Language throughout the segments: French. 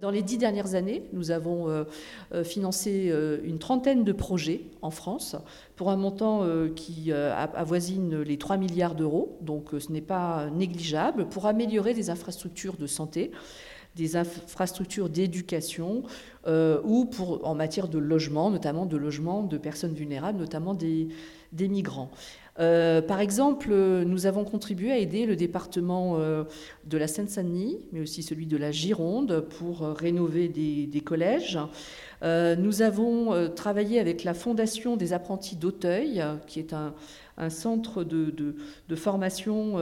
Dans les dix dernières années, nous avons euh, euh, financé euh, une trentaine de projets en France pour un montant qui avoisine les 3 milliards d'euros, donc ce n'est pas négligeable, pour améliorer les infrastructures de santé, des infrastructures d'éducation ou en matière de logement, notamment de logement de personnes vulnérables, notamment des, des migrants. Euh, par exemple, nous avons contribué à aider le département euh, de la Seine-Saint-Denis, mais aussi celui de la Gironde, pour euh, rénover des, collèges. nous avons travaillé avec la Fondation des apprentis d'Auteuil, qui est un, centre de, formation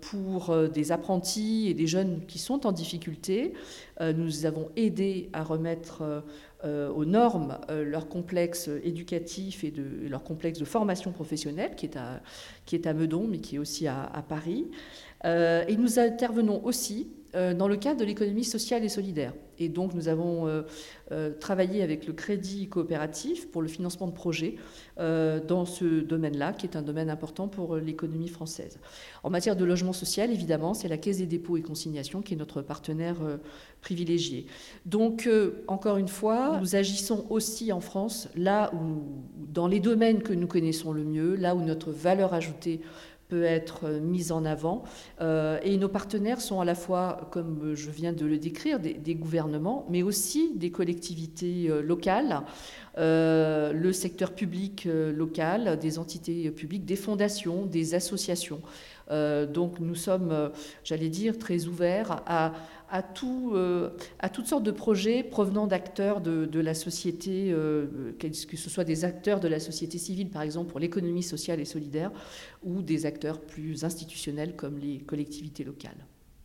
pour des apprentis et des jeunes qui sont en difficulté. nous avons aidé à remettre euh, aux normes euh, leur complexe éducatif et, leur complexe de formation professionnelle, qui est à, qui est à Meudon, mais qui est aussi à, Paris. Euh, et nous intervenons aussi dans le cadre de l'économie sociale et solidaire. Et donc nous avons travaillé avec le crédit coopératif pour le financement de projets dans ce domaine-là, qui est un domaine important pour l'économie française. En matière de logement social, évidemment, c'est la Caisse des dépôts et consignations qui est notre partenaire privilégié. Donc, encore une fois, nous agissons aussi en France là où, dans les domaines que nous connaissons le mieux, là où notre valeur ajoutée peut être mise en avant. Euh, et nos partenaires sont à la fois, comme je viens de le décrire, des, gouvernements, mais aussi des collectivités euh, locales, euh, le secteur public local, des entités publiques, des fondations, des associations. donc nous sommes, j'allais dire, très ouverts à, à, tout, euh, à toutes sortes de projets provenant d'acteurs de, la société, euh, que ce soit des acteurs de la société civile, par exemple, pour l'économie sociale et solidaire, ou des plus institutionnels comme les collectivités locales.